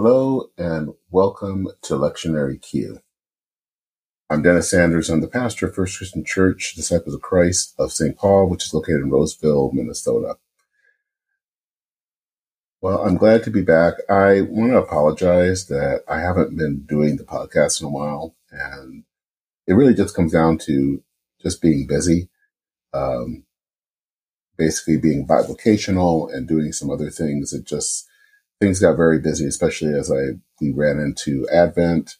Hello and welcome to Lectionary Q. I'm Dennis Sanders. I'm the pastor of First Christian Church, Disciples of Christ of St. Paul, which is located in Roseville, Minnesota. Well, I'm glad to be back. I want to apologize that I haven't been doing the podcast in a while, and it really just comes down to just being busy, um, basically being bivocational and doing some other things. It just things got very busy, especially as I we ran into Advent.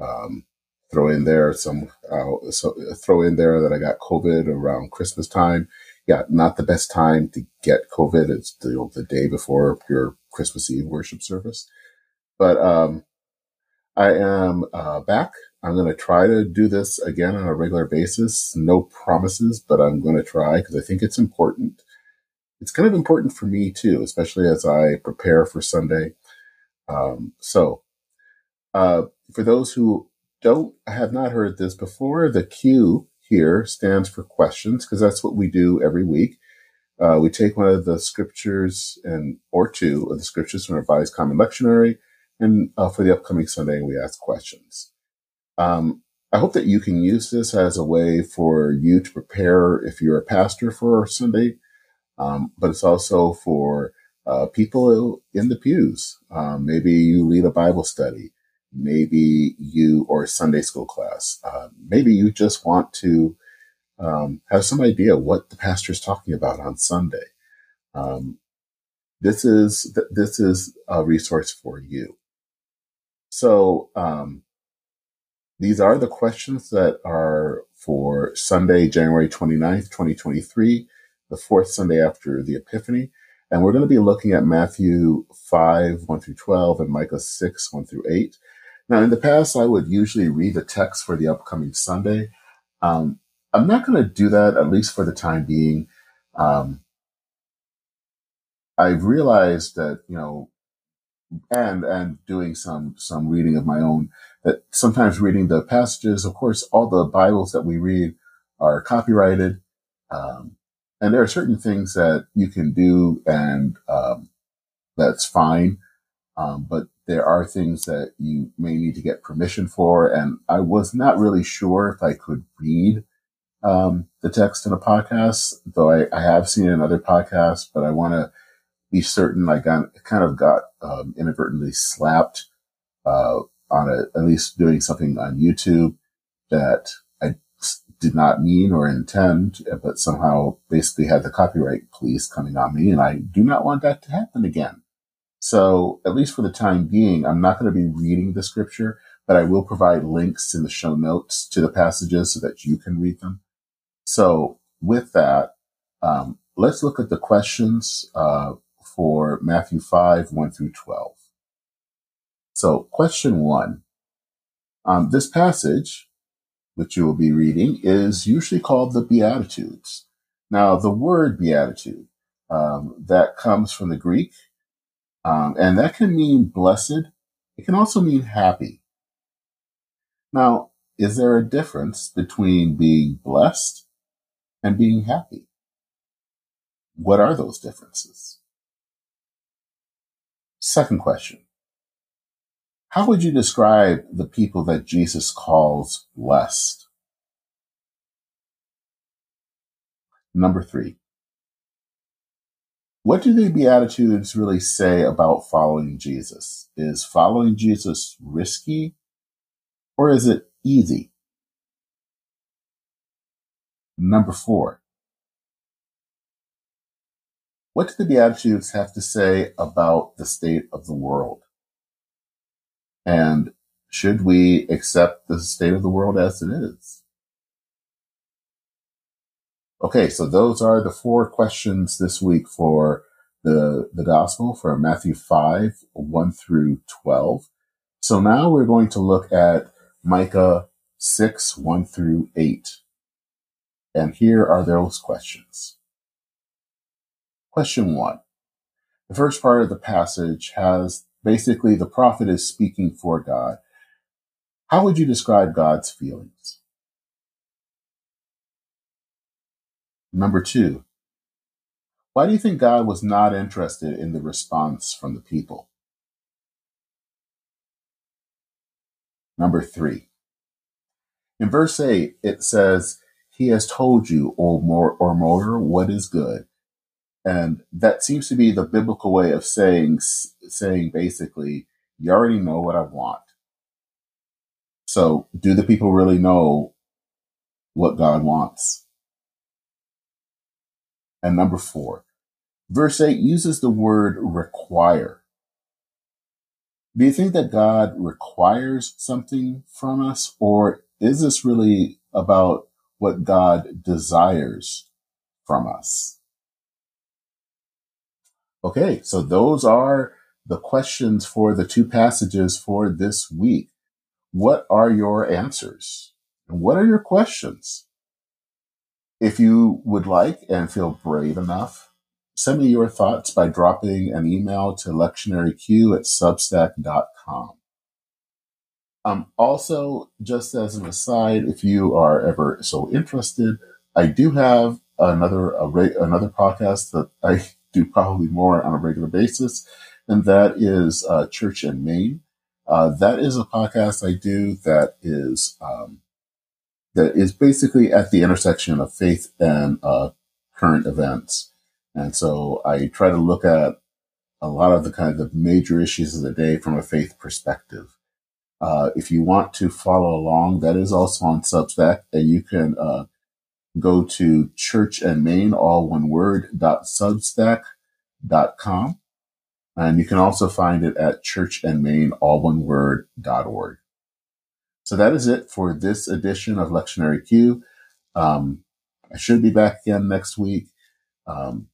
Um, throw in there some uh, so throw in there that I got COVID around Christmas time. Yeah, not the best time to get COVID. It's the, you know, the day before your Christmas Eve worship service, but um, I am uh, back. I'm going to try to do this again on a regular basis. No promises, but I'm going to try because I think it's important. It's kind of important for me too, especially as I prepare for Sunday. Um, so, uh, for those who don't have not heard this before, the Q here stands for questions because that's what we do every week. Uh, we take one of the scriptures and or two of the scriptures from our Revised Common Lectionary, and uh, for the upcoming Sunday, we ask questions. Um, I hope that you can use this as a way for you to prepare if you're a pastor for Sunday, um, but it's also for uh, people in the pews. Um, maybe you lead a Bible study maybe you or Sunday school class. Uh, maybe you just want to um, have some idea what the pastor is talking about on Sunday. Um, this is th- this is a resource for you. So um, these are the questions that are for Sunday, January 29th, 2023, the fourth Sunday after the Epiphany. And we're going to be looking at Matthew 5, 1 through 12, and Micah 6, 1 through 8. Now, in the past, I would usually read the text for the upcoming Sunday. Um, I'm not going to do that, at least for the time being. Um, I've realized that, you know, and and doing some some reading of my own, that sometimes reading the passages, of course, all the Bibles that we read are copyrighted, um, and there are certain things that you can do, and um, that's fine. Um, but there are things that you may need to get permission for. And I was not really sure if I could read um, the text in a podcast, though I, I, have seen it in other podcasts, but I want to be certain I got, kind of got um, inadvertently slapped uh, on a, at least doing something on YouTube that did not mean or intend, but somehow basically had the copyright police coming on me. And I do not want that to happen again. So at least for the time being, I'm not going to be reading the scripture, but I will provide links in the show notes to the passages so that you can read them. So with that, um, let's look at the questions uh, for Matthew 5, 1 through 12. So question one, um, this passage, which you will be reading, is usually called the Beatitudes. Now, the word beatitude, um, that comes from the Greek um, and that can mean blessed. It can also mean happy. Now, is there a difference between being blessed and being happy? What are those differences? Second question. How would you describe the people that Jesus calls blessed? Number three. What do the Beatitudes really say about following Jesus? Is following Jesus risky or is it easy? Number four. What do the Beatitudes have to say about the state of the world? And should we accept the state of the world as it is? Okay, so those are the four questions this week for the, the gospel for Matthew 5, 1 through 12. So now we're going to look at Micah 6, 1 through 8. And here are those questions. Question one. The first part of the passage has basically the prophet is speaking for God. How would you describe God's feelings? Number two, why do you think God was not interested in the response from the people? Number three. In verse 8, it says, He has told you, O more or more, what is good. And that seems to be the biblical way of saying, saying basically, you already know what I want. So do the people really know what God wants? And number four, verse 8 uses the word require. Do you think that God requires something from us, or is this really about what God desires from us? Okay, so those are the questions for the two passages for this week. What are your answers? And what are your questions? If you would like and feel brave enough, send me your thoughts by dropping an email to lectionaryq at substack.com. Um, also, just as an aside, if you are ever so interested, I do have another another podcast that I do probably more on a regular basis, and that is uh, Church in Main. Uh, that is a podcast I do that is um, that is basically at the intersection of faith and uh, current events. And so I try to look at a lot of the kind of the major issues of the day from a faith perspective. Uh, if you want to follow along, that is also on Substack, and you can uh, go to Church and Main, all one word, dot substack dot com. And you can also find it at Church and Main, all one word, dot org. So that is it for this edition of Lectionary Q. Um, I should be back again next week. Um,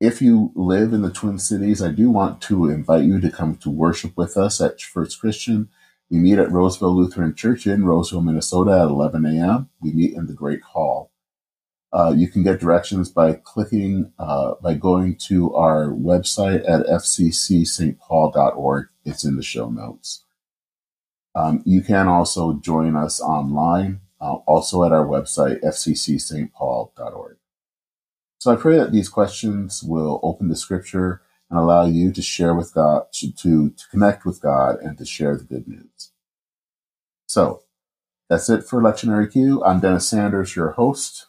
if you live in the Twin Cities, I do want to invite you to come to worship with us at First Christian. We meet at Roseville Lutheran Church in Roseville, Minnesota at 11 a.m. We meet in the Great Hall. Uh, you can get directions by clicking, uh, by going to our website at fccstpaul.org. It's in the show notes. Um, you can also join us online, uh, also at our website, fccstpaul.org. So I pray that these questions will open the scripture and allow you to share with God, to, to, to connect with God and to share the good news. So that's it for Lectionary Q. I'm Dennis Sanders, your host.